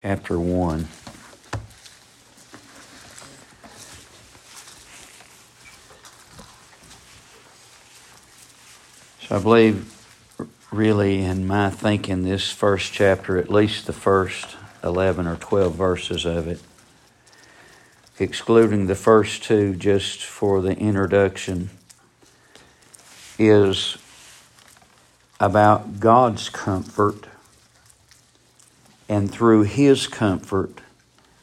chapter 1. So I believe, really, in my thinking, this first chapter, at least the first 11 or 12 verses of it, excluding the first two just for the introduction, is about God's comfort and through His comfort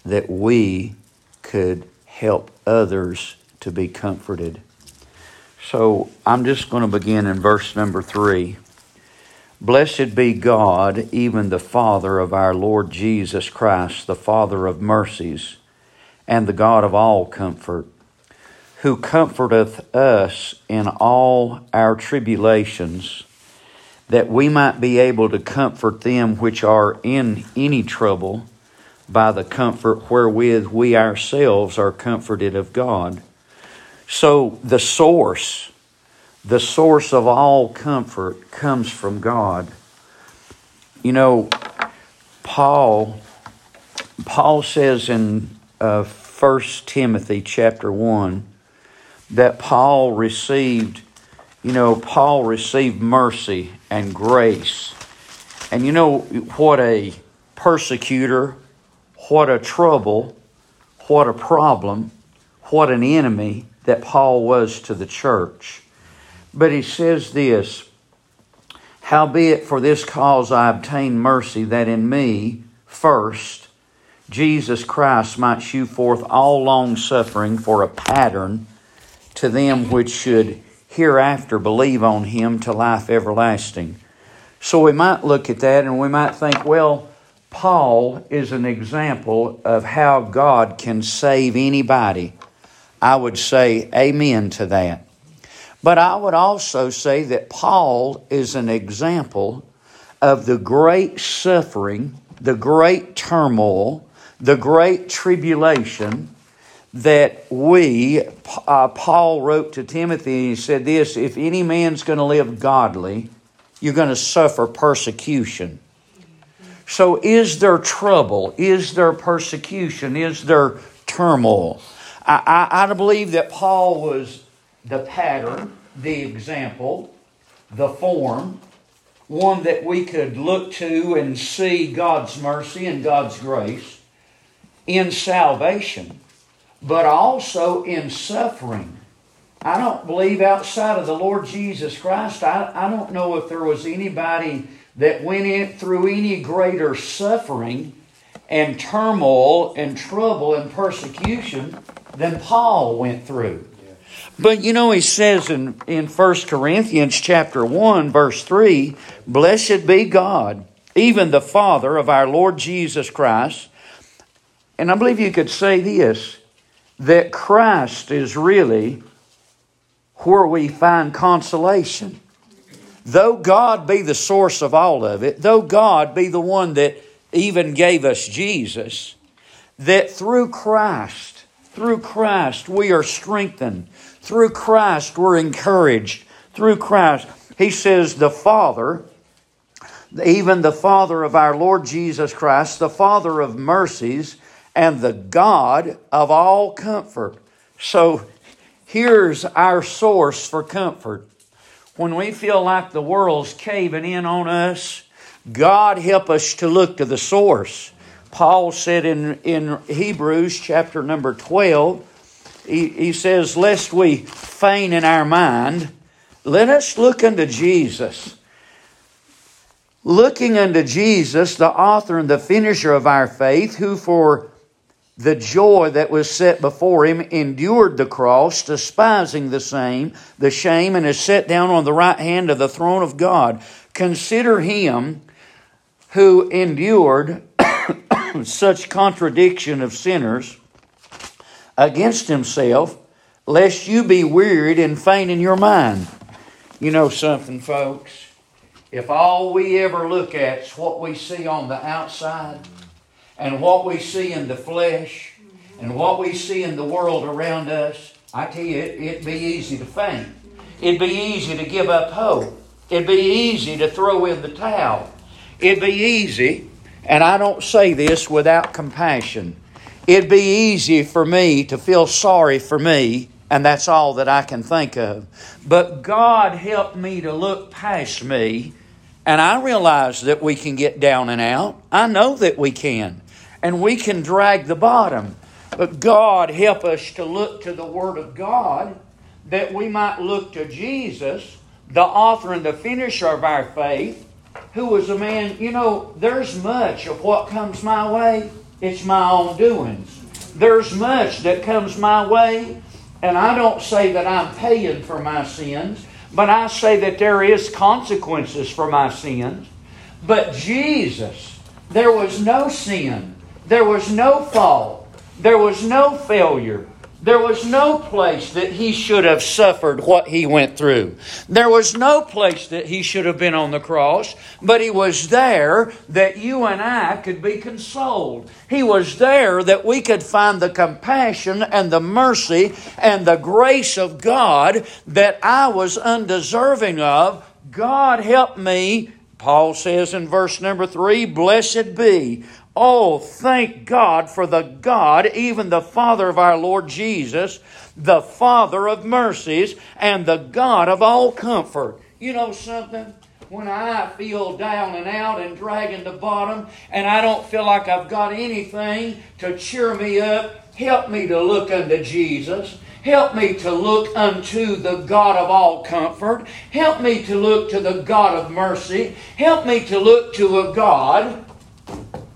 that we could help others to be comforted. So I'm just going to begin in verse number three. Blessed be God, even the Father of our Lord Jesus Christ, the Father of mercies, and the God of all comfort, who comforteth us in all our tribulations that we might be able to comfort them which are in any trouble by the comfort wherewith we ourselves are comforted of God. So the source, the source of all comfort comes from God. You know, Paul, Paul says in uh, 1 Timothy chapter 1 that Paul received you know, Paul received mercy and grace. And you know what a persecutor, what a trouble, what a problem, what an enemy that Paul was to the church. But he says this Howbeit for this cause I obtained mercy, that in me first Jesus Christ might shew forth all long suffering for a pattern to them which should hereafter believe on him to life everlasting. So we might look at that and we might think, well, Paul is an example of how God can save anybody. I would say amen to that. But I would also say that Paul is an example of the great suffering, the great turmoil, the great tribulation that we, uh, Paul wrote to Timothy, and he said this if any man's going to live godly, you're going to suffer persecution. So, is there trouble? Is there persecution? Is there turmoil? I, I, I believe that Paul was the pattern, the example, the form, one that we could look to and see God's mercy and God's grace in salvation but also in suffering. I don't believe outside of the Lord Jesus Christ, I, I don't know if there was anybody that went in through any greater suffering and turmoil and trouble and persecution than Paul went through. But you know, he says in, in 1 Corinthians chapter 1, verse 3, Blessed be God, even the Father of our Lord Jesus Christ. And I believe you could say this that Christ is really where we find consolation. Though God be the source of all of it, though God be the one that even gave us Jesus, that through Christ, through Christ, we are strengthened. Through Christ, we're encouraged. Through Christ, He says, the Father, even the Father of our Lord Jesus Christ, the Father of mercies, and the God of all comfort. So here's our source for comfort. When we feel like the world's caving in on us, God help us to look to the source. Paul said in, in Hebrews chapter number 12, he, he says, Lest we faint in our mind, let us look unto Jesus. Looking unto Jesus, the author and the finisher of our faith, who for the joy that was set before him, endured the cross, despising the same, the shame, and is set down on the right hand of the throne of God. Consider him who endured such contradiction of sinners against himself, lest you be wearied and faint in your mind. You know something, folks? If all we ever look at is what we see on the outside, and what we see in the flesh mm-hmm. and what we see in the world around us, I tell you, it, it'd be easy to faint. It'd be easy to give up hope. It'd be easy to throw in the towel. It'd be easy And I don't say this without compassion. It'd be easy for me to feel sorry for me, and that's all that I can think of. But God helped me to look past me, and I realize that we can get down and out. I know that we can. And we can drag the bottom. But God help us to look to the Word of God that we might look to Jesus, the author and the finisher of our faith, who was a man, you know, there's much of what comes my way, it's my own doings. There's much that comes my way, and I don't say that I'm paying for my sins, but I say that there is consequences for my sins. But Jesus, there was no sin, there was no fault, there was no failure. There was no place that he should have suffered what he went through. There was no place that he should have been on the cross, but he was there that you and I could be consoled. He was there that we could find the compassion and the mercy and the grace of God that I was undeserving of. God help me Paul says in verse number three, Blessed be Oh, thank God for the God, even the Father of our Lord Jesus, the Father of mercies, and the God of all comfort. You know something? When I feel down and out and dragging the bottom, and I don't feel like I've got anything to cheer me up, help me to look unto Jesus. Help me to look unto the God of all comfort. Help me to look to the God of mercy. Help me to look to a God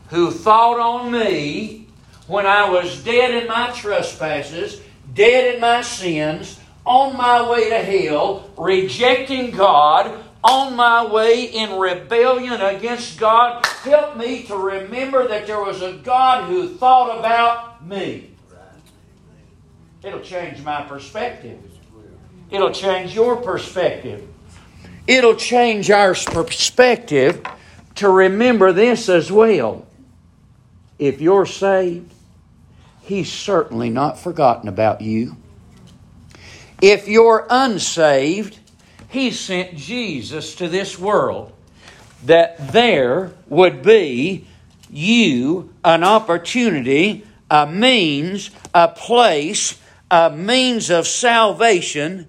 who thought on me when I was dead in my trespasses, dead in my sins, on my way to hell, rejecting God, on my way in rebellion against God. Help me to remember that there was a God who thought about me. It'll change my perspective. It'll change your perspective. It'll change our perspective to remember this as well. If you're saved, He's certainly not forgotten about you. If you're unsaved, He sent Jesus to this world that there would be you an opportunity, a means, a place, a means of salvation.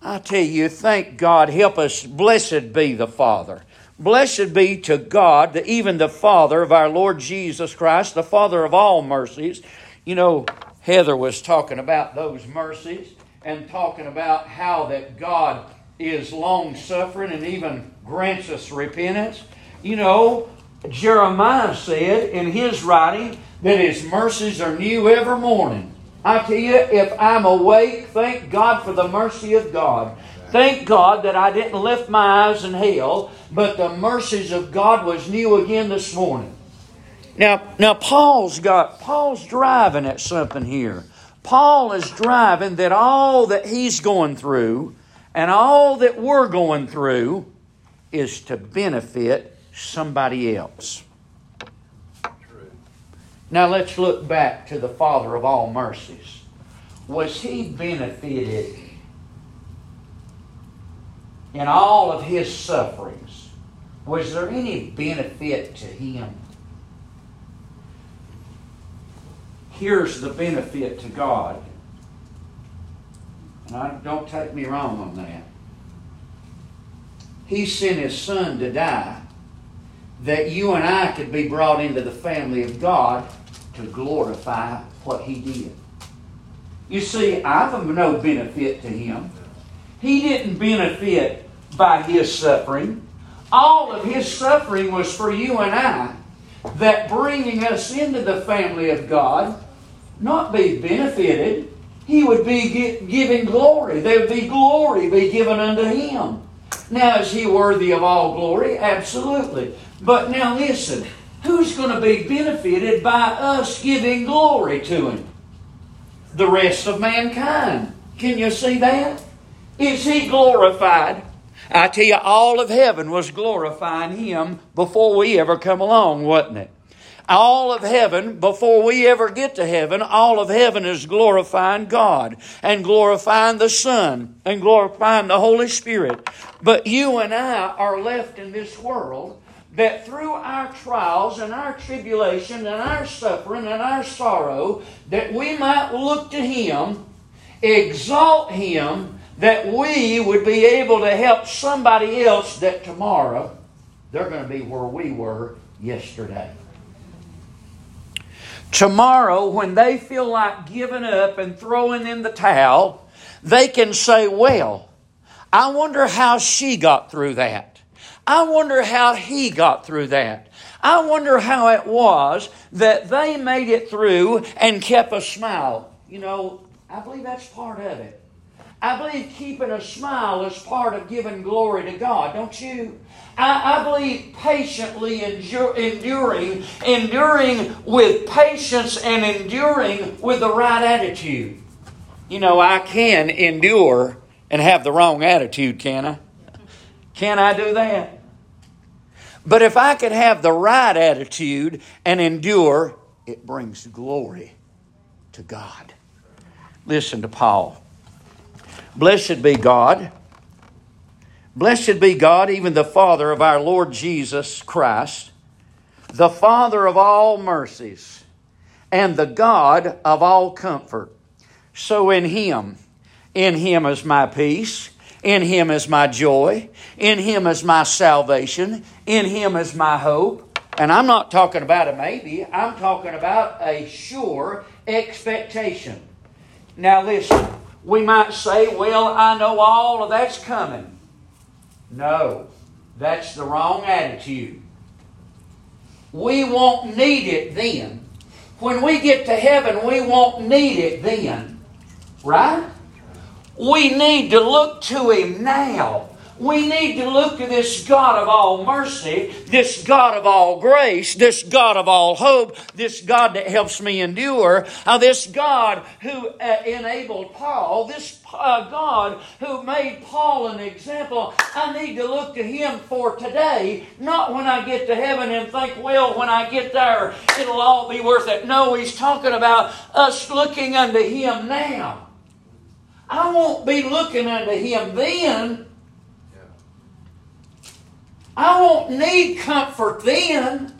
I tell you, thank God, help us. Blessed be the Father Blessed be to God, the, even the Father of our Lord Jesus Christ, the Father of all mercies. You know, Heather was talking about those mercies and talking about how that God is long suffering and even grants us repentance. You know, Jeremiah said in his writing that his mercies are new every morning. I tell you, if I'm awake, thank God for the mercy of God. Thank God that I didn't lift my eyes in hell, but the mercies of God was new again this morning. Now, now Paul's got Paul's driving at something here. Paul is driving that all that he's going through and all that we're going through is to benefit somebody else. Now let's look back to the Father of all mercies. Was he benefited in all of his sufferings, was there any benefit to him? Here's the benefit to God. And I, don't take me wrong on that. He sent his son to die that you and I could be brought into the family of God to glorify what he did. You see, of no benefit to him. He didn't benefit by his suffering. All of his suffering was for you and I, that bringing us into the family of God, not be benefited, he would be giving glory. There would be glory be given unto him. Now, is he worthy of all glory? Absolutely. But now listen, who's going to be benefited by us giving glory to him? The rest of mankind. Can you see that? Is he glorified? I tell you, all of heaven was glorifying him before we ever come along, wasn't it? All of heaven, before we ever get to heaven, all of heaven is glorifying God and glorifying the Son and glorifying the Holy Spirit. But you and I are left in this world that through our trials and our tribulation and our suffering and our sorrow, that we might look to Him, exalt Him, that we would be able to help somebody else that tomorrow they're going to be where we were yesterday. Tomorrow, when they feel like giving up and throwing in the towel, they can say, Well, I wonder how she got through that. I wonder how he got through that. I wonder how it was that they made it through and kept a smile. You know, I believe that's part of it. I believe keeping a smile is part of giving glory to God, don't you? I, I believe patiently endure, enduring, enduring with patience and enduring with the right attitude. You know, I can endure and have the wrong attitude, can I? Can I do that? But if I could have the right attitude and endure, it brings glory to God. Listen to Paul. Blessed be God. Blessed be God, even the Father of our Lord Jesus Christ, the Father of all mercies, and the God of all comfort. So in Him, in Him is my peace. In Him is my joy. In Him is my salvation. In Him is my hope. And I'm not talking about a maybe, I'm talking about a sure expectation. Now, listen, we might say, well, I know all of that's coming. No, that's the wrong attitude. We won't need it then. When we get to heaven, we won't need it then. Right? We need to look to Him now. We need to look to this God of all mercy, this God of all grace, this God of all hope, this God that helps me endure, uh, this God who uh, enabled Paul, this uh, God who made Paul an example. I need to look to Him for today, not when I get to heaven and think, well, when I get there, it'll all be worth it. No, He's talking about us looking unto Him now. I won't be looking unto Him then. I won't need comfort then.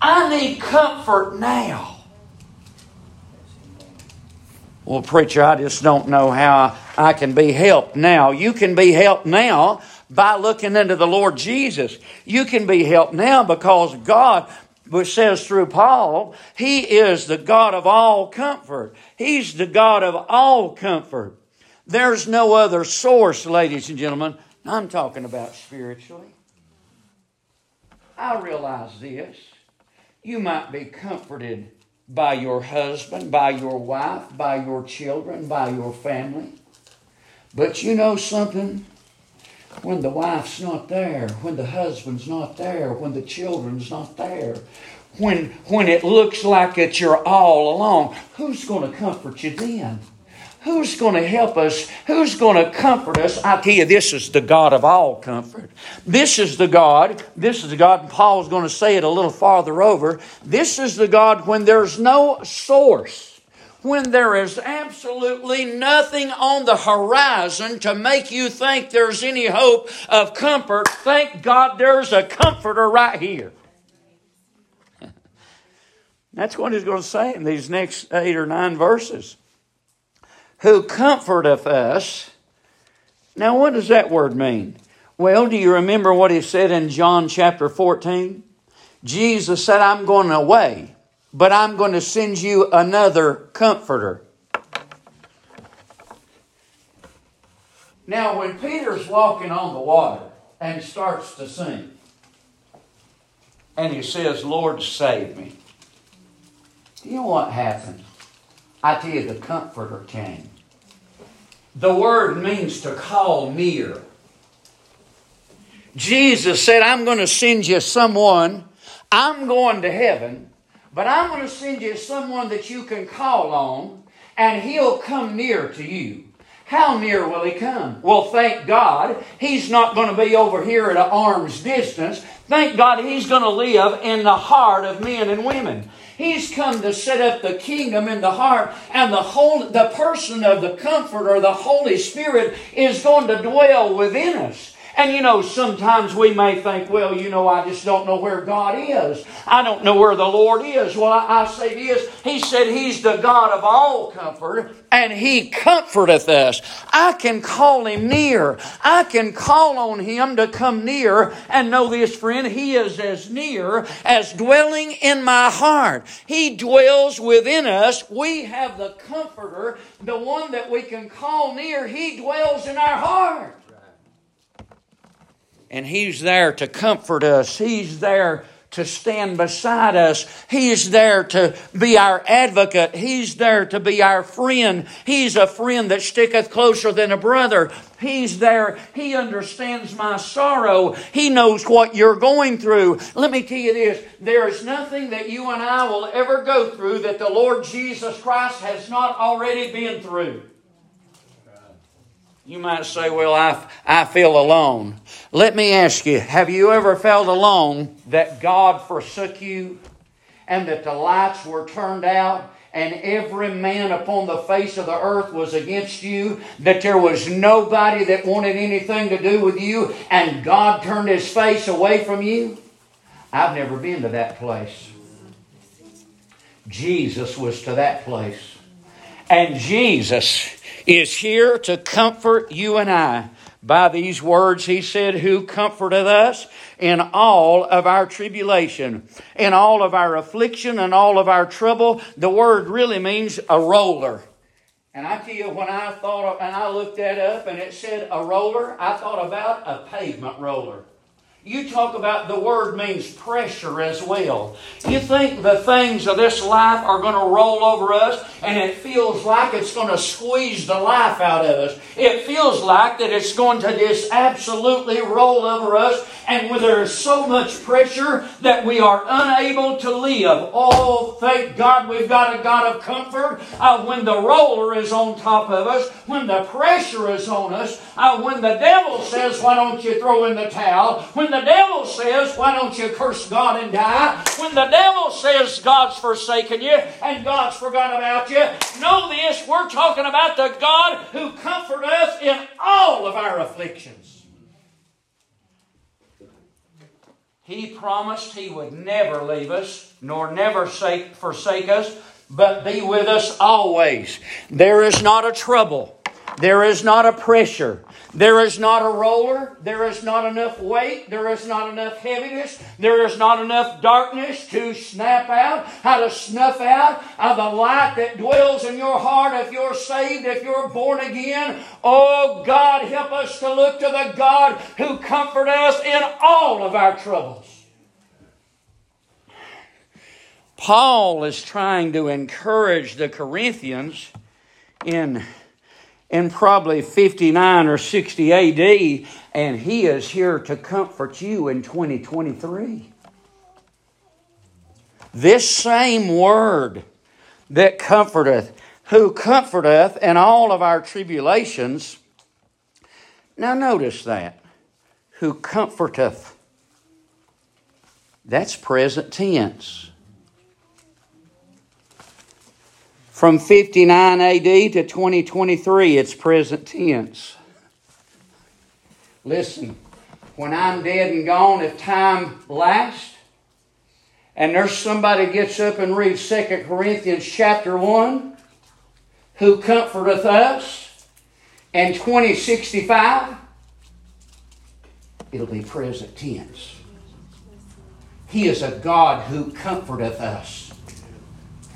I need comfort now. Well, preacher, I just don't know how I can be helped now. You can be helped now by looking into the Lord Jesus. You can be helped now because God, which says through Paul, He is the God of all comfort. He's the God of all comfort. There's no other source, ladies and gentlemen. I'm talking about spiritually. I realize this. You might be comforted by your husband, by your wife, by your children, by your family. But you know something? When the wife's not there, when the husband's not there, when the children's not there, when, when it looks like it's you're all alone, who's going to comfort you then? Who's going to help us? Who's going to comfort us? I tell you, this is the God of all comfort. This is the God, this is the God, and Paul's going to say it a little farther over. This is the God when there's no source, when there is absolutely nothing on the horizon to make you think there's any hope of comfort. Thank God there's a comforter right here. That's what he's going to say in these next eight or nine verses who comforteth us. Now, what does that word mean? Well, do you remember what he said in John chapter 14? Jesus said, I'm going away, but I'm going to send you another comforter. Now, when Peter's walking on the water and starts to sink, and he says, Lord, save me. Do you know what happened? I tell you, the comforter came. The word means to call near. Jesus said, I'm going to send you someone. I'm going to heaven, but I'm going to send you someone that you can call on, and he'll come near to you. How near will he come? Well, thank God he's not going to be over here at an arm's distance. Thank God he's going to live in the heart of men and women. He's come to set up the kingdom in the heart, and the whole the person of the Comforter, the Holy Spirit, is going to dwell within us. And you know, sometimes we may think, well, you know, I just don't know where God is. I don't know where the Lord is. Well, I, I say this He said He's the God of all comfort, and He comforteth us. I can call Him near. I can call on Him to come near. And know this, friend, He is as near as dwelling in my heart. He dwells within us. We have the Comforter, the one that we can call near. He dwells in our heart. And He's there to comfort us. He's there to stand beside us. He's there to be our advocate. He's there to be our friend. He's a friend that sticketh closer than a brother. He's there. He understands my sorrow. He knows what you're going through. Let me tell you this there is nothing that you and I will ever go through that the Lord Jesus Christ has not already been through. You might say, Well, I, I feel alone. Let me ask you have you ever felt alone that God forsook you and that the lights were turned out? And every man upon the face of the earth was against you, that there was nobody that wanted anything to do with you, and God turned his face away from you? I've never been to that place. Jesus was to that place. And Jesus is here to comfort you and I. By these words, he said, Who comforteth us in all of our tribulation, in all of our affliction, and all of our trouble. The word really means a roller. And I tell you, when I thought of, and I looked that up and it said a roller, I thought about a pavement roller. You talk about the word means pressure as well. You think the things of this life are going to roll over us and it feels like it's going to squeeze the life out of us. It feels like that it's going to just absolutely roll over us and when there is so much pressure that we are unable to live. Oh, thank God we've got a God of comfort. Uh, when the roller is on top of us, when the pressure is on us, uh, when the devil says, Why don't you throw in the towel? When the devil says, Why don't you curse God and die? When the devil says, God's forsaken you and God's forgotten about you, know this, we're talking about the God who comforts us in all of our afflictions. He promised He would never leave us, nor never forsake us, but be with us always. There is not a trouble. There is not a pressure. There is not a roller. There is not enough weight. There is not enough heaviness. There is not enough darkness to snap out, how to snuff out of the light that dwells in your heart if you're saved, if you're born again. Oh, God, help us to look to the God who comfort us in all of our troubles. Paul is trying to encourage the Corinthians in in probably 59 or 60 AD, and he is here to comfort you in 2023. This same word that comforteth, who comforteth in all of our tribulations. Now, notice that. Who comforteth. That's present tense. From 59 AD to 2023, it's present tense. Listen, when I'm dead and gone, if time lasts, and there's somebody gets up and reads 2 Corinthians chapter 1, who comforteth us, and 2065, it'll be present tense. He is a God who comforteth us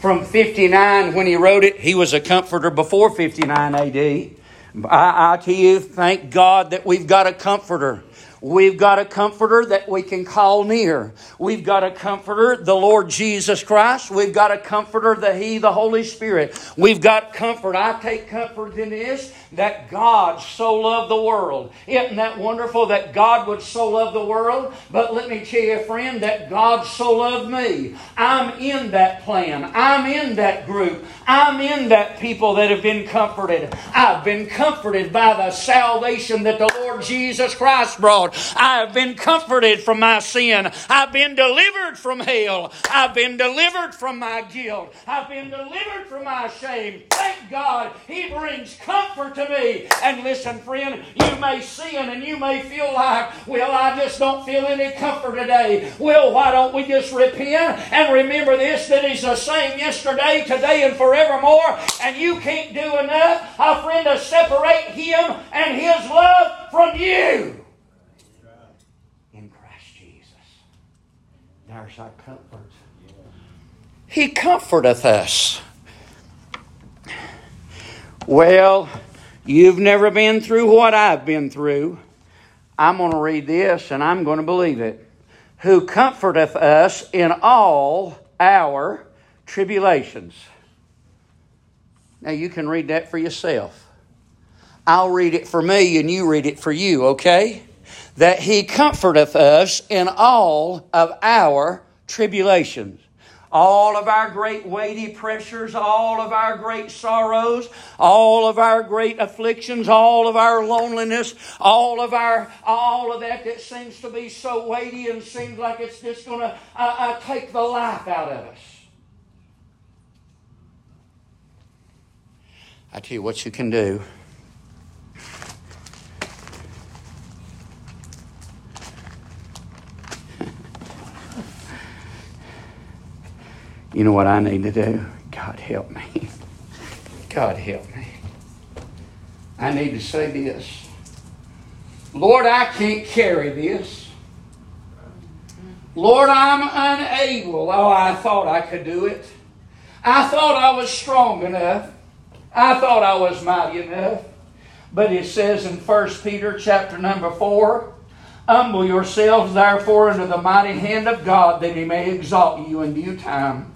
from 59 when he wrote it. He was a comforter before 59 AD. I, I tell you, thank God that we've got a comforter. We've got a comforter that we can call near. We've got a comforter, the Lord Jesus Christ. We've got a comforter, the He, the Holy Spirit. We've got comfort. I take comfort in this that God so loved the world. Isn't that wonderful that God would so love the world? But let me tell you, friend, that God so loved me. I'm in that plan. I'm in that group. I'm in that people that have been comforted. I've been comforted by the salvation that the Lord Jesus Christ brought. I have been comforted from my sin. I've been delivered from hell. I've been delivered from my guilt. I've been delivered from my shame. Thank God He brings comfort to me. And listen, friend, you may sin and you may feel like, well, I just don't feel any comfort today. Well, why don't we just repent and remember this that He's the same yesterday, today, and forevermore? And you can't do enough, a friend, to separate Him and His love from you. In Christ Jesus. Our comfort. He comforteth us. Well, you've never been through what I've been through. I'm going to read this and I'm going to believe it. Who comforteth us in all our tribulations. Now you can read that for yourself. I'll read it for me and you read it for you, okay? That he comforteth us in all of our tribulations. All of our great weighty pressures, all of our great sorrows, all of our great afflictions, all of our loneliness, all of our all of that that seems to be so weighty and seems like it's just going to uh, uh, take the life out of us. I tell you what you can do. You know what I need to do? God help me. God help me. I need to say this. Lord, I can't carry this. Lord, I'm unable. Oh, I thought I could do it. I thought I was strong enough. I thought I was mighty enough. But it says in 1 Peter chapter number 4, Humble yourselves therefore under the mighty hand of God that he may exalt you in due time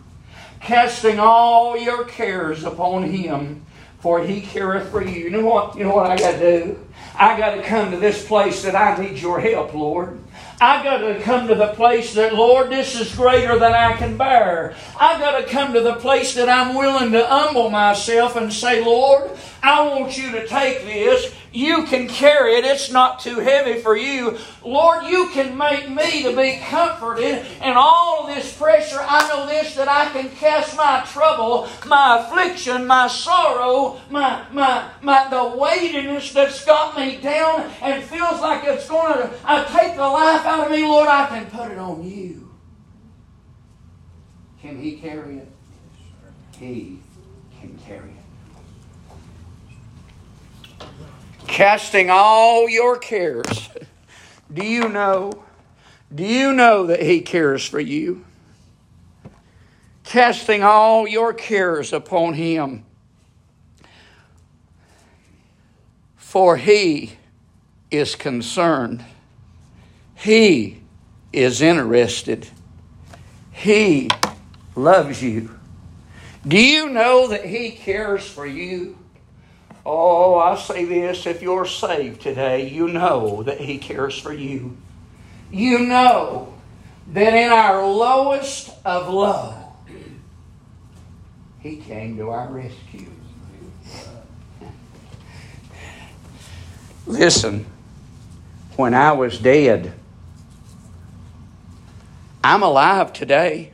casting all your cares upon him, for he careth for you. You know what? You know what I got to do? I got to come to this place that I need your help, Lord. I got to come to the place that, Lord, this is greater than I can bear. I got to come to the place that I'm willing to humble myself and say, Lord, I want you to take this. You can carry it. It's not too heavy for you. Lord, you can make me to be comforted in all this pressure. I know this that I can cast my trouble, my affliction, my sorrow, my, my, my the weightiness that's got me down and feels like it's going to uh, take the life out of me. Lord, I can put it on you. Can He carry it? He can carry it. Casting all your cares. Do you know? Do you know that He cares for you? Casting all your cares upon Him. For He is concerned. He is interested. He loves you. Do you know that He cares for you? Oh, I say this if you're saved today, you know that He cares for you. You know that in our lowest of low, He came to our rescue. Listen, when I was dead, I'm alive today.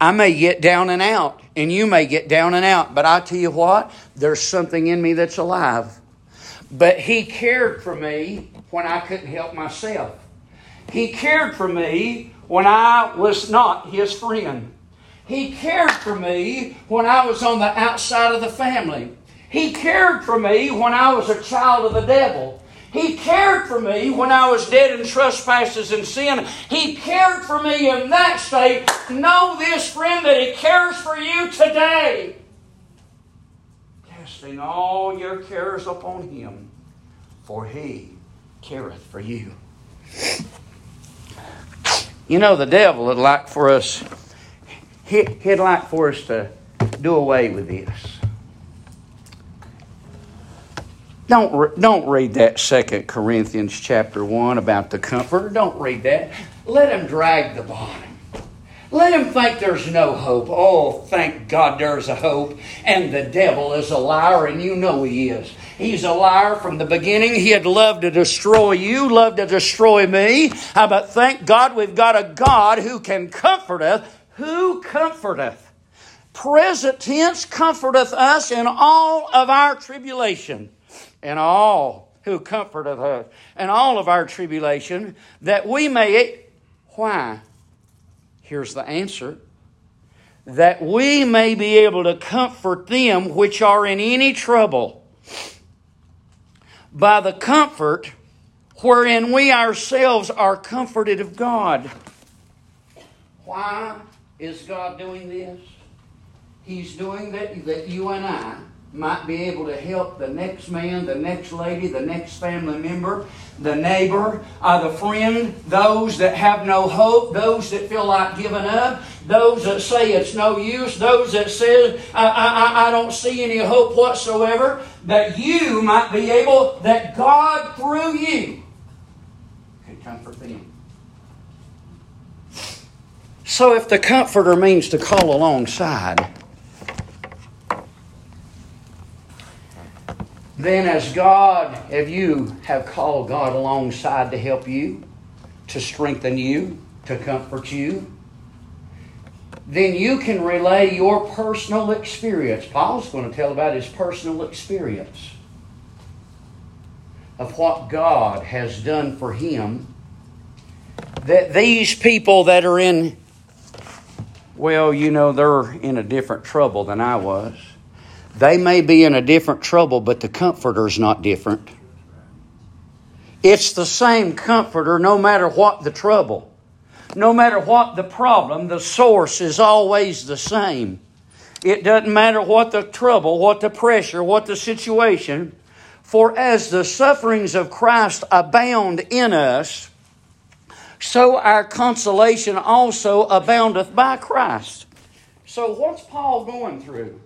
I may get down and out, and you may get down and out, but I tell you what, there's something in me that's alive. But He cared for me when I couldn't help myself. He cared for me when I was not His friend. He cared for me when I was on the outside of the family. He cared for me when I was a child of the devil. He cared for me when I was dead in trespasses and sin. He cared for me in that state. Know this, friend, that He cares for you today. Casting all your cares upon Him, for He careth for you. You know, the devil would like for us, he'd like for us to do away with this. Don't, don't read that Second Corinthians chapter 1 about the comforter. Don't read that. Let him drag the bottom. Let him think there's no hope. Oh, thank God there's a hope. And the devil is a liar, and you know he is. He's a liar from the beginning. He had loved to destroy you, loved to destroy me. But thank God we've got a God who can comfort us. Who comforteth? Present tense comforteth us in all of our tribulation. And all who comforteth us in all of our tribulation, that we may. Why? Here's the answer that we may be able to comfort them which are in any trouble by the comfort wherein we ourselves are comforted of God. Why is God doing this? He's doing that that you and I might be able to help the next man, the next lady, the next family member, the neighbor, uh, the friend, those that have no hope, those that feel like giving up, those that say it's no use, those that say I, I, I don't see any hope whatsoever, that you might be able, that God through you could comfort them. So if the comforter means to call alongside, then as God, if you have called God alongside to help you, to strengthen you, to comfort you, then you can relay your personal experience. Paul's going to tell about his personal experience of what God has done for him. That these people that are in, well, you know, they're in a different trouble than I was. They may be in a different trouble, but the comforter's not different. It's the same comforter no matter what the trouble. No matter what the problem, the source is always the same. It doesn't matter what the trouble, what the pressure, what the situation. For as the sufferings of Christ abound in us, so our consolation also aboundeth by Christ. So, what's Paul going through?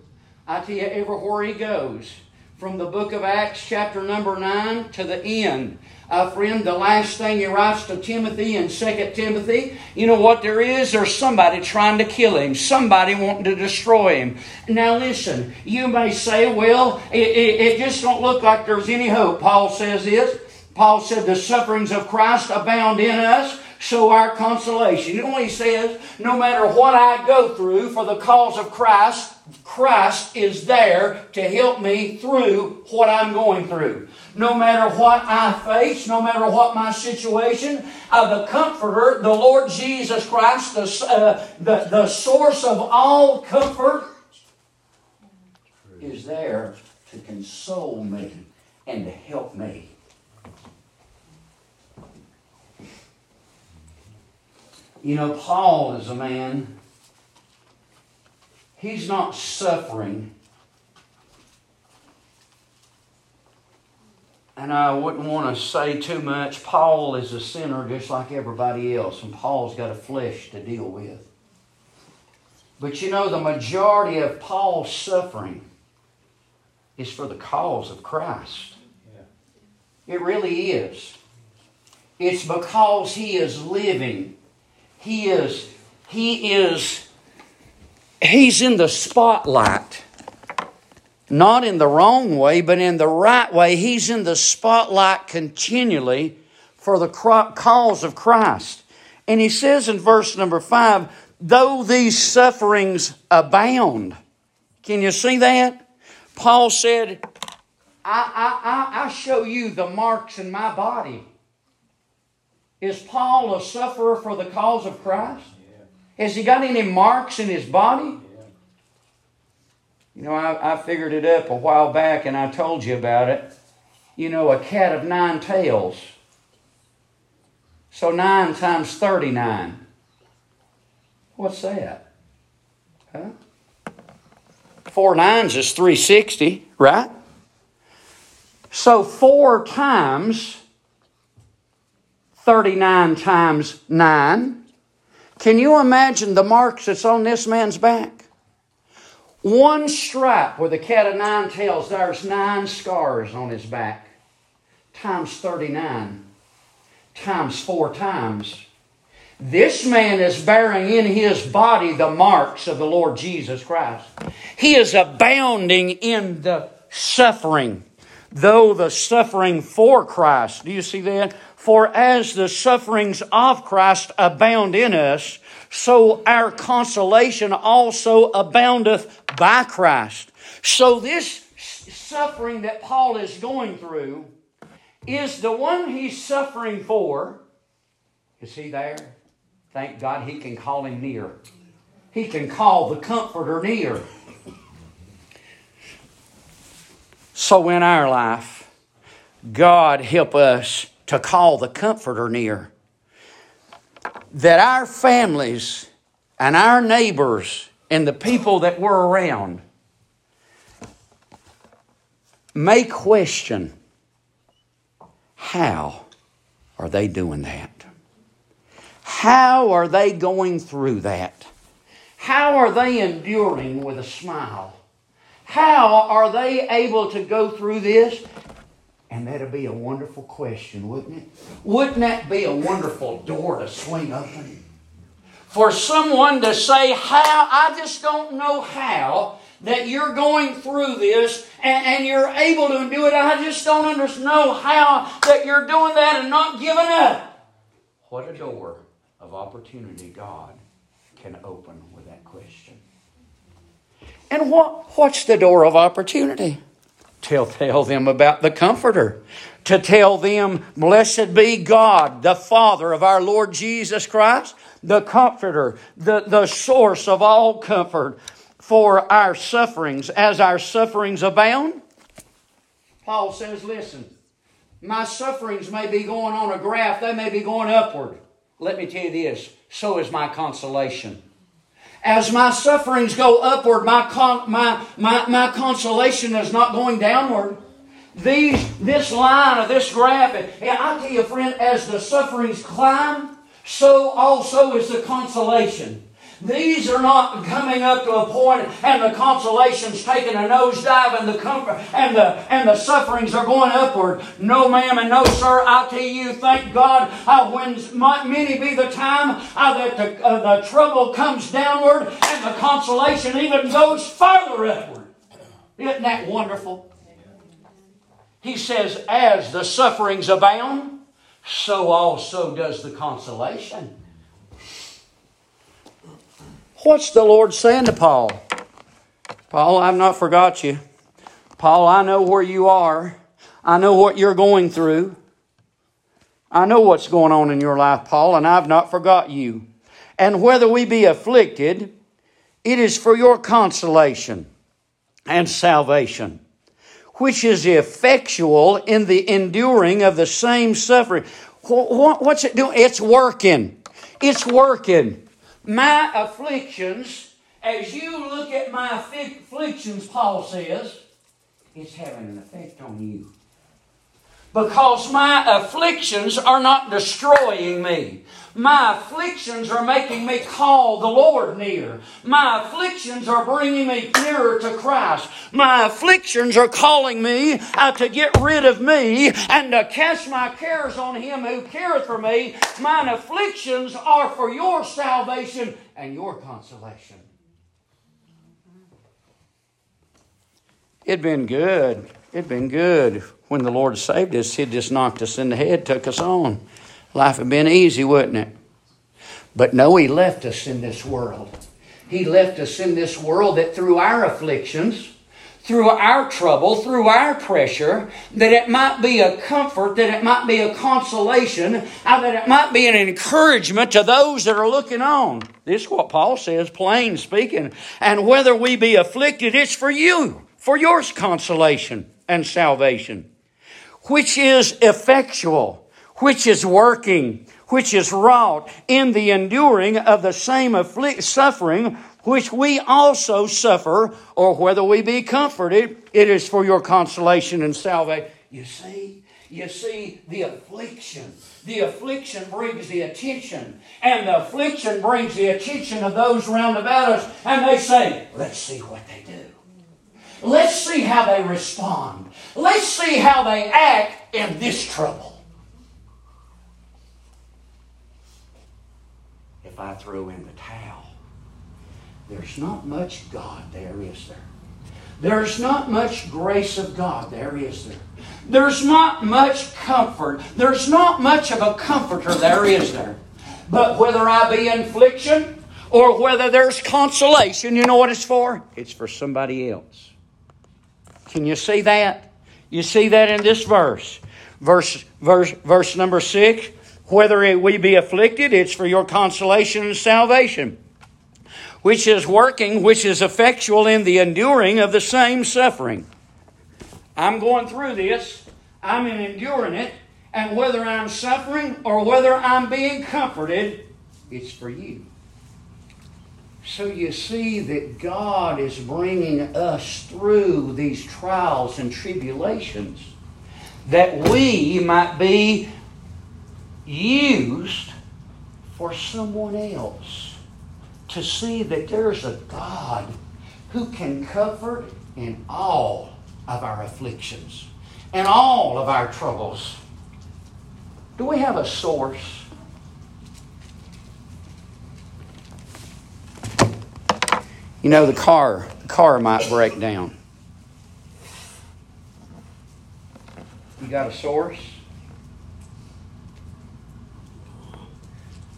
I tell you, everywhere he goes, from the book of Acts, chapter number 9, to the end. Uh, friend, the last thing he writes to Timothy in 2 Timothy, you know what there is? There's somebody trying to kill him, somebody wanting to destroy him. Now listen, you may say, well, it, it, it just don't look like there's any hope. Paul says this. Paul said, the sufferings of Christ abound in us so our consolation. You know what he says? No matter what I go through for the cause of Christ, Christ is there to help me through what I'm going through. No matter what I face, no matter what my situation, uh, the Comforter, the Lord Jesus Christ, the, uh, the, the source of all comfort, is there to console me and to help me. You know, Paul is a man, he's not suffering. And I wouldn't want to say too much. Paul is a sinner just like everybody else, and Paul's got a flesh to deal with. But you know, the majority of Paul's suffering is for the cause of Christ. It really is. It's because he is living he is, he is, he's in the spotlight. Not in the wrong way, but in the right way. He's in the spotlight continually for the cause of Christ. And he says in verse number five, though these sufferings abound. Can you see that? Paul said, I, I, I, show you the marks in my body. Is Paul a sufferer for the cause of Christ? Has he got any marks in his body? You know, I, I figured it up a while back and I told you about it. You know, a cat of nine tails. So 9 times 39. What's that? Huh? Four nines is 360, right? So four times 39 times 9. Can you imagine the marks that's on this man's back? One stripe with a cat of nine tails, there's nine scars on his back, times 39, times four times. This man is bearing in his body the marks of the Lord Jesus Christ. He is abounding in the suffering, though the suffering for Christ. Do you see that? For as the sufferings of Christ abound in us, so our consolation also aboundeth by Christ. So this suffering that Paul is going through is the one he's suffering for. Is he there? Thank God he can call him near. He can call the Comforter near. So in our life, God help us to call the Comforter near. That our families and our neighbors and the people that we're around may question how are they doing that? How are they going through that? How are they enduring with a smile? How are they able to go through this? And that'd be a wonderful question, wouldn't it? Wouldn't that be a wonderful door to swing open? For someone to say, How, I just don't know how that you're going through this and, and you're able to do it. I just don't understand how that you're doing that and not giving up. What a door of opportunity God can open with that question. And what, what's the door of opportunity? To tell them about the Comforter. To tell them, blessed be God, the Father of our Lord Jesus Christ, the Comforter, the, the source of all comfort for our sufferings. As our sufferings abound, Paul says, listen, my sufferings may be going on a graph, they may be going upward. Let me tell you this so is my consolation. As my sufferings go upward, my, con- my, my, my consolation is not going downward. These, this line of this graph, and I tell you, friend, as the sufferings climb, so also is the consolation. These are not coming up to a point and the consolation's taking a nosedive and the comfort and the and the sufferings are going upward. No, ma'am, and no, sir. I'll tell you, thank God, when many be the time that the, uh, the trouble comes downward and the consolation even goes farther upward. Isn't that wonderful? He says, as the sufferings abound, so also does the consolation. What's the Lord saying to Paul? Paul, I've not forgot you. Paul, I know where you are. I know what you're going through. I know what's going on in your life, Paul, and I've not forgot you. And whether we be afflicted, it is for your consolation and salvation, which is effectual in the enduring of the same suffering. What's it doing? It's working. It's working my afflictions, as you look at my afflictions, Paul says, it's having an effect on you. Because my afflictions are not destroying me. My afflictions are making me call the Lord near. My afflictions are bringing me nearer to Christ. My afflictions are calling me uh, to get rid of me and to cast my cares on Him who careth for me. Mine afflictions are for your salvation and your consolation. It'd been good. It'd been good when the Lord saved us. He'd just knocked us in the head, took us on. Life had been easy, wouldn't it? But no, He left us in this world. He left us in this world that through our afflictions, through our trouble, through our pressure, that it might be a comfort, that it might be a consolation, uh, that it might be an encouragement to those that are looking on. This is what Paul says, plain speaking. And whether we be afflicted, it's for you, for your consolation and salvation, which is effectual, which is working, which is wrought in the enduring of the same afflict- suffering which we also suffer, or whether we be comforted, it is for your consolation and salvation. You see, you see the affliction. The affliction brings the attention, and the affliction brings the attention of those round about us, and they say, Let's see what they do. Let's see how they respond. Let's see how they act in this trouble. I throw in the towel. There's not much God there, is there? There's not much grace of God there, is there? There's not much comfort. There's not much of a comforter there, is there? But whether I be in affliction or whether there's consolation, you know what it's for? It's for somebody else. Can you see that? You see that in this verse. Verse, verse, verse number six. Whether we be afflicted, it's for your consolation and salvation which is working, which is effectual in the enduring of the same suffering. I'm going through this, I'm enduring it, and whether I'm suffering or whether I'm being comforted, it's for you. So you see that God is bringing us through these trials and tribulations that we might be used for someone else to see that there's a God who can cover in all of our afflictions and all of our troubles. Do we have a source? You know, the car, the car might break down. You got a source?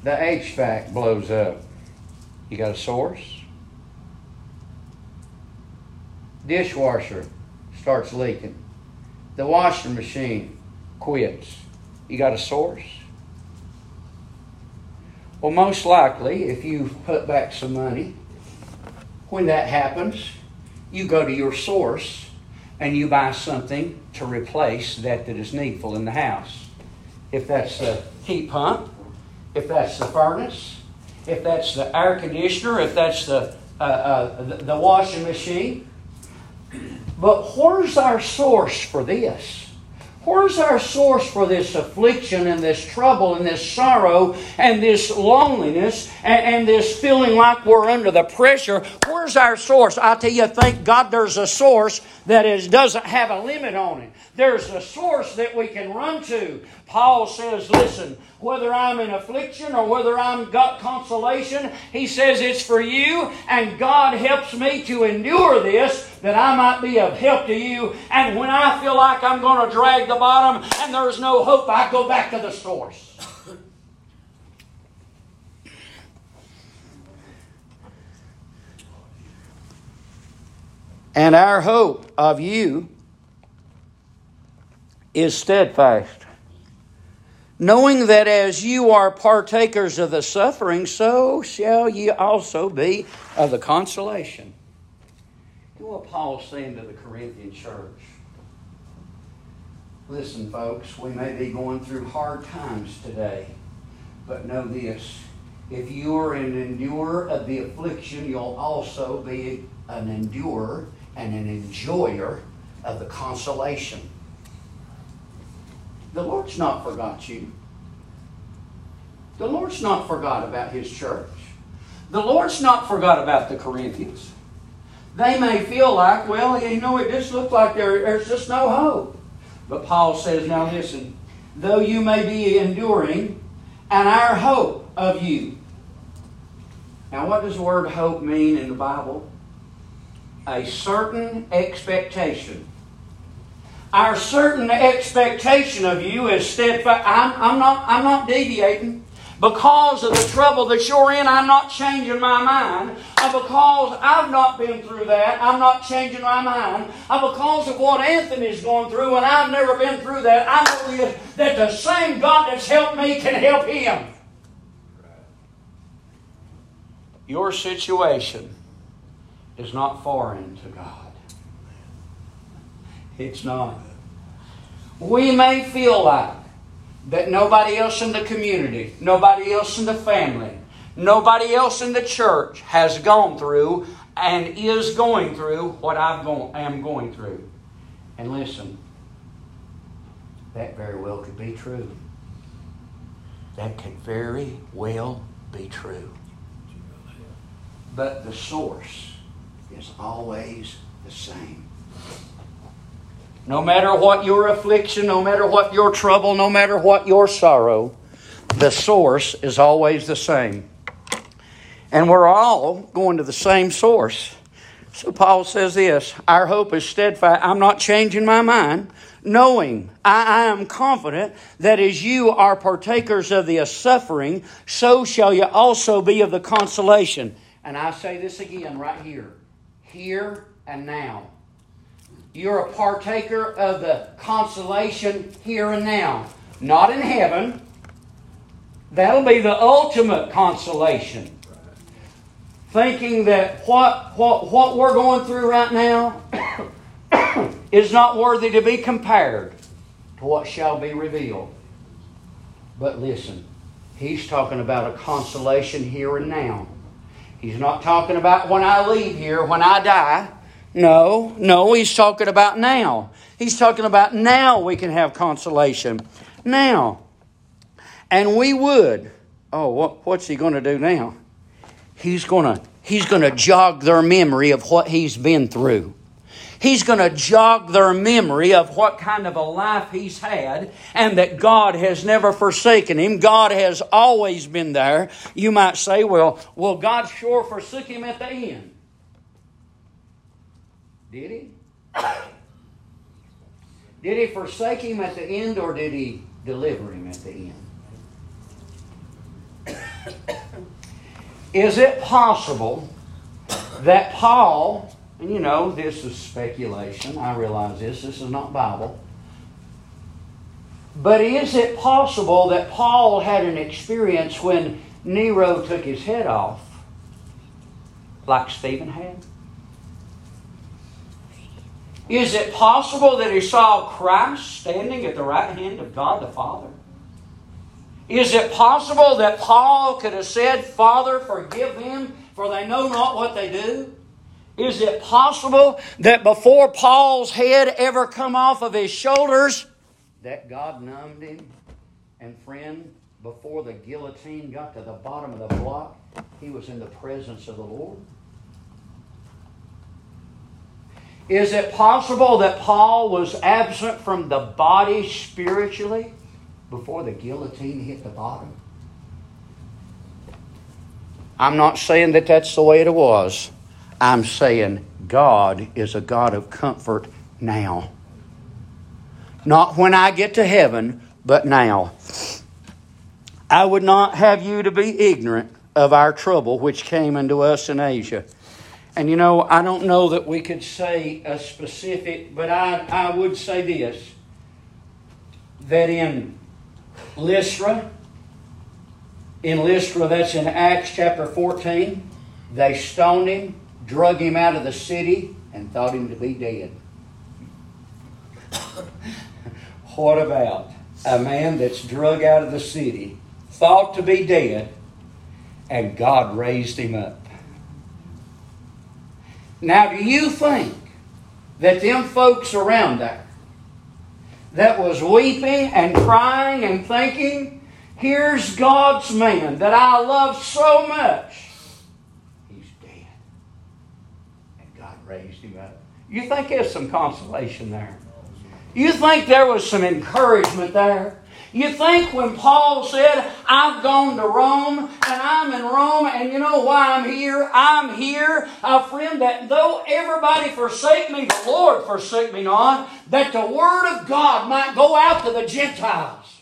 The HVAC blows up. You got a source? Dishwasher starts leaking. The washing machine quits. You got a source? Well, most likely, if you put back some money, when that happens, you go to your source and you buy something to replace that that is needful in the house. If that's the heat pump, if that's the furnace, if that's the air conditioner, if that's the, uh, uh, the, washing machine. But where's our source for this? Where's our source for this affliction and this trouble and this sorrow and this loneliness and, and, this feeling like we're under the pressure? Where's our source? I tell you, thank God there's a source that is, doesn't have a limit on it. There's a source that we can run to. Paul says, listen, whether I'm in affliction or whether I'm got consolation, he says it's for you, and God helps me to endure this that I might be of help to you. And when I feel like I'm going to drag the bottom and there's no hope, I go back to the source. and our hope of you is steadfast. Knowing that as you are partakers of the suffering, so shall ye also be of the consolation. Do what Paul's saying to the Corinthian church. Listen, folks, we may be going through hard times today, but know this. If you are an endurer of the affliction, you'll also be an endurer and an enjoyer of the consolation. The Lord's not forgot you. The Lord's not forgot about His church. The Lord's not forgot about the Corinthians. They may feel like, well, you know, it just looks like there, there's just no hope. But Paul says, now listen, though you may be enduring, and our hope of you. Now, what does the word hope mean in the Bible? A certain expectation our certain expectation of you is steadfast. I'm, I'm, not, I'm not deviating. Because of the trouble that you're in, I'm not changing my mind. And because I've not been through that, I'm not changing my mind. And because of what Anthony's going through, and I've never been through that, I know that the same God that's helped me can help him. Your situation is not foreign to God. It's not. We may feel like that nobody else in the community, nobody else in the family, nobody else in the church has gone through and is going through what I am going through. And listen, that very well could be true. That could very well be true. But the source is always the same. No matter what your affliction, no matter what your trouble, no matter what your sorrow, the source is always the same. And we're all going to the same source. So Paul says this Our hope is steadfast. I'm not changing my mind, knowing I, I, am confident that as you are partakers of the suffering, so shall you also be of the consolation. And I say this again right here, here and now. You're a partaker of the consolation here and now, not in heaven. That'll be the ultimate consolation thinking that what, what, what we're going through right now is not worthy to be compared to what shall be revealed. But listen, he's talking about a consolation here and now. He's not talking about when I leave here, when I die. No, no, he's talking about now. He's talking about now we can have consolation. Now. And we would. Oh, what, what's he going to do now? he's going to he's going to jog their memory of what he's been through. He's going to jog their memory of what kind of a life he's had and that God has never forsaken him. God has always been there. You might say, well, well, God sure forsook him at the end. Did he? Did he forsake him at the end or did he deliver him at the end? Is it possible that Paul, and you know, this is speculation, I realize this, this is not Bible. But is it possible that Paul had an experience when Nero took his head off, like Stephen had? Is it possible that he saw Christ standing at the right hand of God the Father? Is it possible that Paul could have said, Father, forgive them, for they know not what they do? Is it possible that before Paul's head ever come off of his shoulders, that God numbed him? And friend, before the guillotine got to the bottom of the block, he was in the presence of the Lord? Is it possible that Paul was absent from the body spiritually? before the guillotine hit the bottom? I'm not saying that that's the way it was. I'm saying God is a God of comfort now. Not when I get to heaven, but now. I would not have you to be ignorant of our trouble which came unto us in Asia. And you know, I don't know that we could say a specific, but I, I would say this that in Lystra. In Lystra, that's in Acts chapter 14. They stoned him, drug him out of the city, and thought him to be dead. what about a man that's drug out of the city, thought to be dead, and God raised him up? Now, do you think that them folks around there that was weeping and crying and thinking, here's God's man that I love so much. He's dead. And God raised him up. You think there's some consolation there? You think there was some encouragement there? You think when Paul said, I've gone to Rome and I'm in Rome and you know why I'm here? I'm here, a friend, that though everybody forsake me, the Lord forsake me not, that the Word of God might go out to the Gentiles.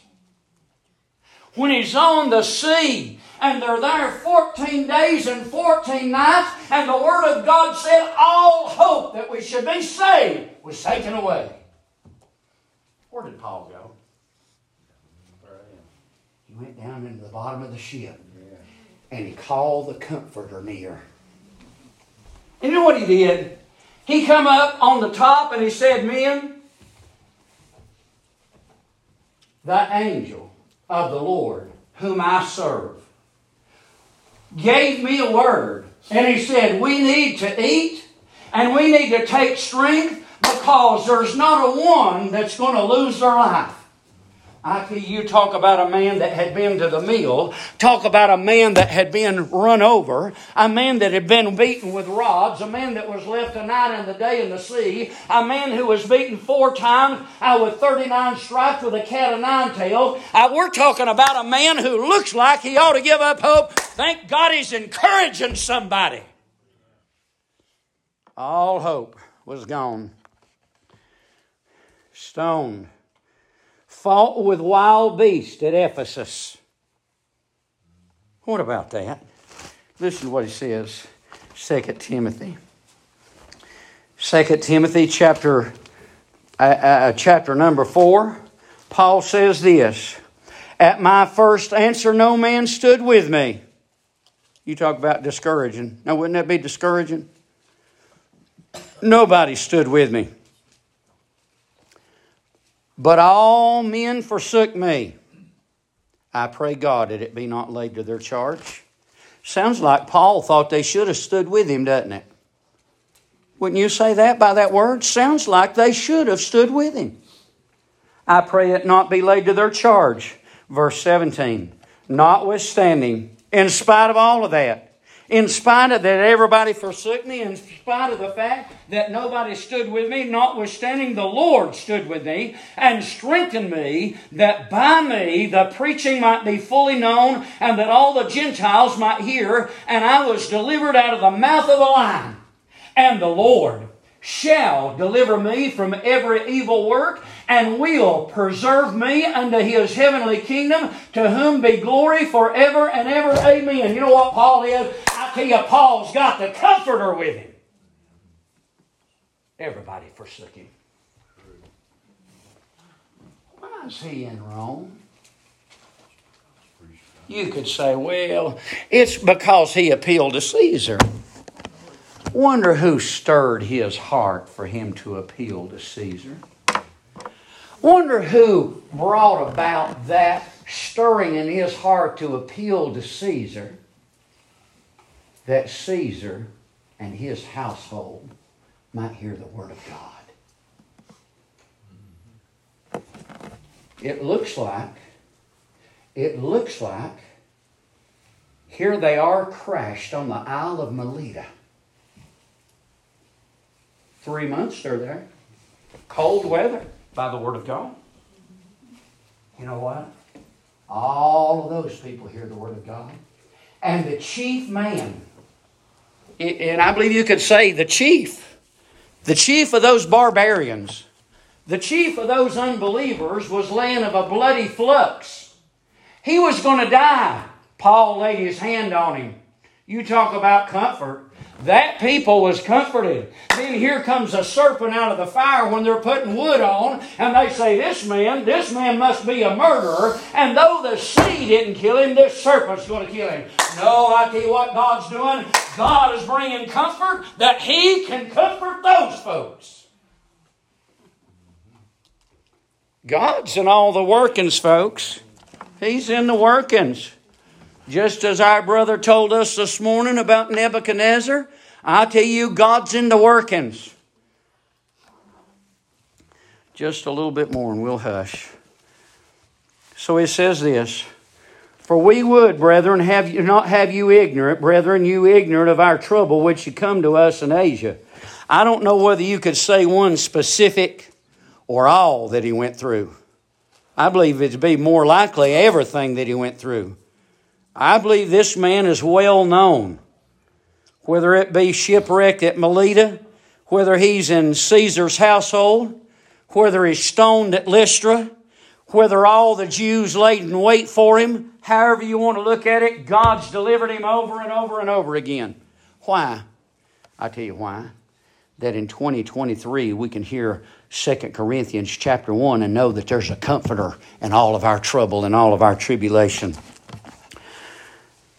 When he's on the sea and they're there 14 days and 14 nights, and the Word of God said all hope that we should be saved was taken away. Where did Paul go? Went down into the bottom of the ship and he called the comforter near. And you know what he did? He come up on the top and he said, Men, the angel of the Lord whom I serve gave me a word. And he said, We need to eat and we need to take strength because there's not a one that's going to lose their life. I tell you, talk about a man that had been to the mill, talk about a man that had been run over, a man that had been beaten with rods, a man that was left a night and a day in the sea, a man who was beaten four times uh, with 39 stripes with a cat of nine tails. Uh, we're talking about a man who looks like he ought to give up hope. Thank God he's encouraging somebody. All hope was gone. Stoned fought with wild beasts at Ephesus. What about that? Listen to what he says, 2 Timothy. 2 Timothy chapter, uh, uh, chapter number 4, Paul says this At my first answer, no man stood with me. You talk about discouraging. Now, wouldn't that be discouraging? Nobody stood with me. But all men forsook me. I pray God that it be not laid to their charge. Sounds like Paul thought they should have stood with him, doesn't it? Wouldn't you say that by that word? Sounds like they should have stood with him. I pray it not be laid to their charge. Verse 17. Notwithstanding, in spite of all of that, in spite of that everybody forsook me, in spite of the fact that nobody stood with me, notwithstanding the Lord stood with me and strengthened me, that by me the preaching might be fully known and that all the Gentiles might hear, and I was delivered out of the mouth of the lion. And the Lord shall deliver me from every evil work and will preserve me unto his heavenly kingdom to whom be glory forever and ever. Amen. You know what paul is paul's got the comforter with him. Everybody forsook him. Why is he in rome? You could say well it's because he appealed to caesar. Wonder who stirred his heart for him to appeal to Caesar. Wonder who brought about that stirring in his heart to appeal to Caesar that Caesar and his household might hear the Word of God. It looks like, it looks like, here they are crashed on the Isle of Melita. Three months they're there. Cold weather by the Word of God. You know what? All of those people hear the Word of God. And the chief man, and I believe you could say the chief, the chief of those barbarians, the chief of those unbelievers was laying of a bloody flux. He was going to die. Paul laid his hand on him. You talk about comfort. That people was comforted. Then here comes a serpent out of the fire when they're putting wood on, and they say, This man, this man must be a murderer, and though the sea didn't kill him, this serpent's going to kill him. No, I tell you what God's doing. God is bringing comfort that He can comfort those folks. God's in all the workings, folks. He's in the workings. Just as our brother told us this morning about Nebuchadnezzar, I tell you, God's in the workings. Just a little bit more and we'll hush. So he says this For we would, brethren, have you not have you ignorant, brethren, you ignorant of our trouble which you come to us in Asia. I don't know whether you could say one specific or all that he went through. I believe it'd be more likely everything that he went through. I believe this man is well known, whether it be shipwrecked at Melita, whether he's in Caesar's household, whether he's stoned at Lystra, whether all the Jews laid in wait for him, however you want to look at it, God's delivered him over and over and over again. Why? I tell you why. That in 2023 we can hear 2 Corinthians chapter 1 and know that there's a comforter in all of our trouble and all of our tribulation.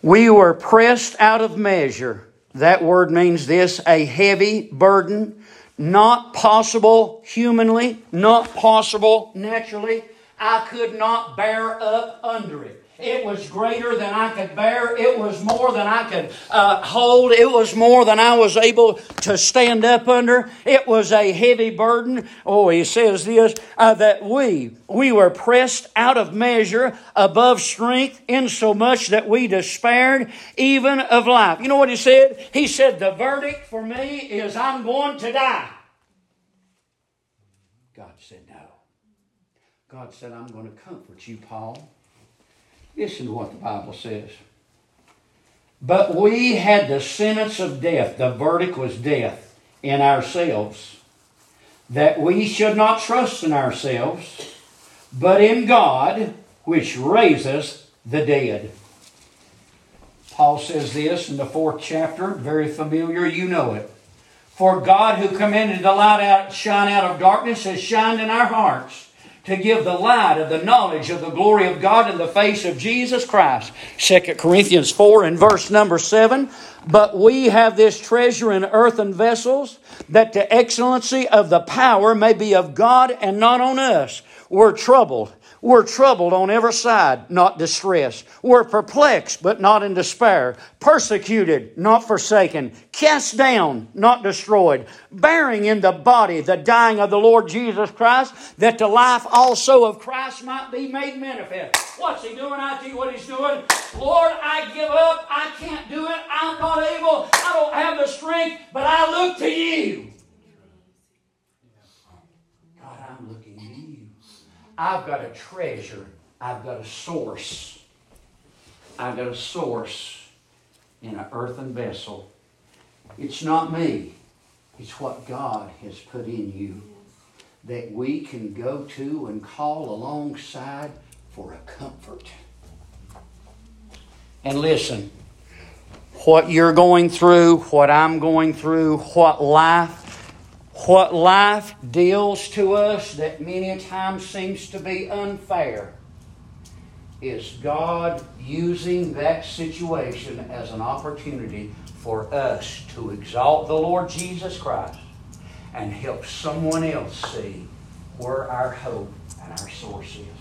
We were pressed out of measure. That word means this a heavy burden, not possible humanly, not possible naturally. I could not bear up under it. It was greater than I could bear. It was more than I could uh, hold. It was more than I was able to stand up under. It was a heavy burden. Oh, he says this uh, that we, we were pressed out of measure above strength, insomuch that we despaired even of life. You know what he said? He said, The verdict for me is I'm going to die. God said, No. God said, I'm going to comfort you, Paul. Listen to what the Bible says. But we had the sentence of death, the verdict was death in ourselves, that we should not trust in ourselves, but in God, which raises the dead. Paul says this in the fourth chapter, very familiar, you know it. For God, who commanded the light out, shine out of darkness, has shined in our hearts to give the light of the knowledge of the glory of God in the face of Jesus Christ. 2 Corinthians 4 and verse number 7. But we have this treasure in earthen vessels, that the excellency of the power may be of God and not on us. We're troubled we're troubled on every side, not distressed. We're perplexed, but not in despair. Persecuted, not forsaken. Cast down, not destroyed. Bearing in the body the dying of the Lord Jesus Christ, that the life also of Christ might be made manifest. What's he doing? I you what he's doing. Lord, I give up. I can't do it. I'm not able. I don't have the strength, but I look to you. I've got a treasure. I've got a source. I've got a source in an earthen vessel. It's not me. It's what God has put in you that we can go to and call alongside for a comfort. And listen, what you're going through, what I'm going through, what life what life deals to us that many times seems to be unfair is God using that situation as an opportunity for us to exalt the Lord Jesus Christ and help someone else see where our hope and our source is.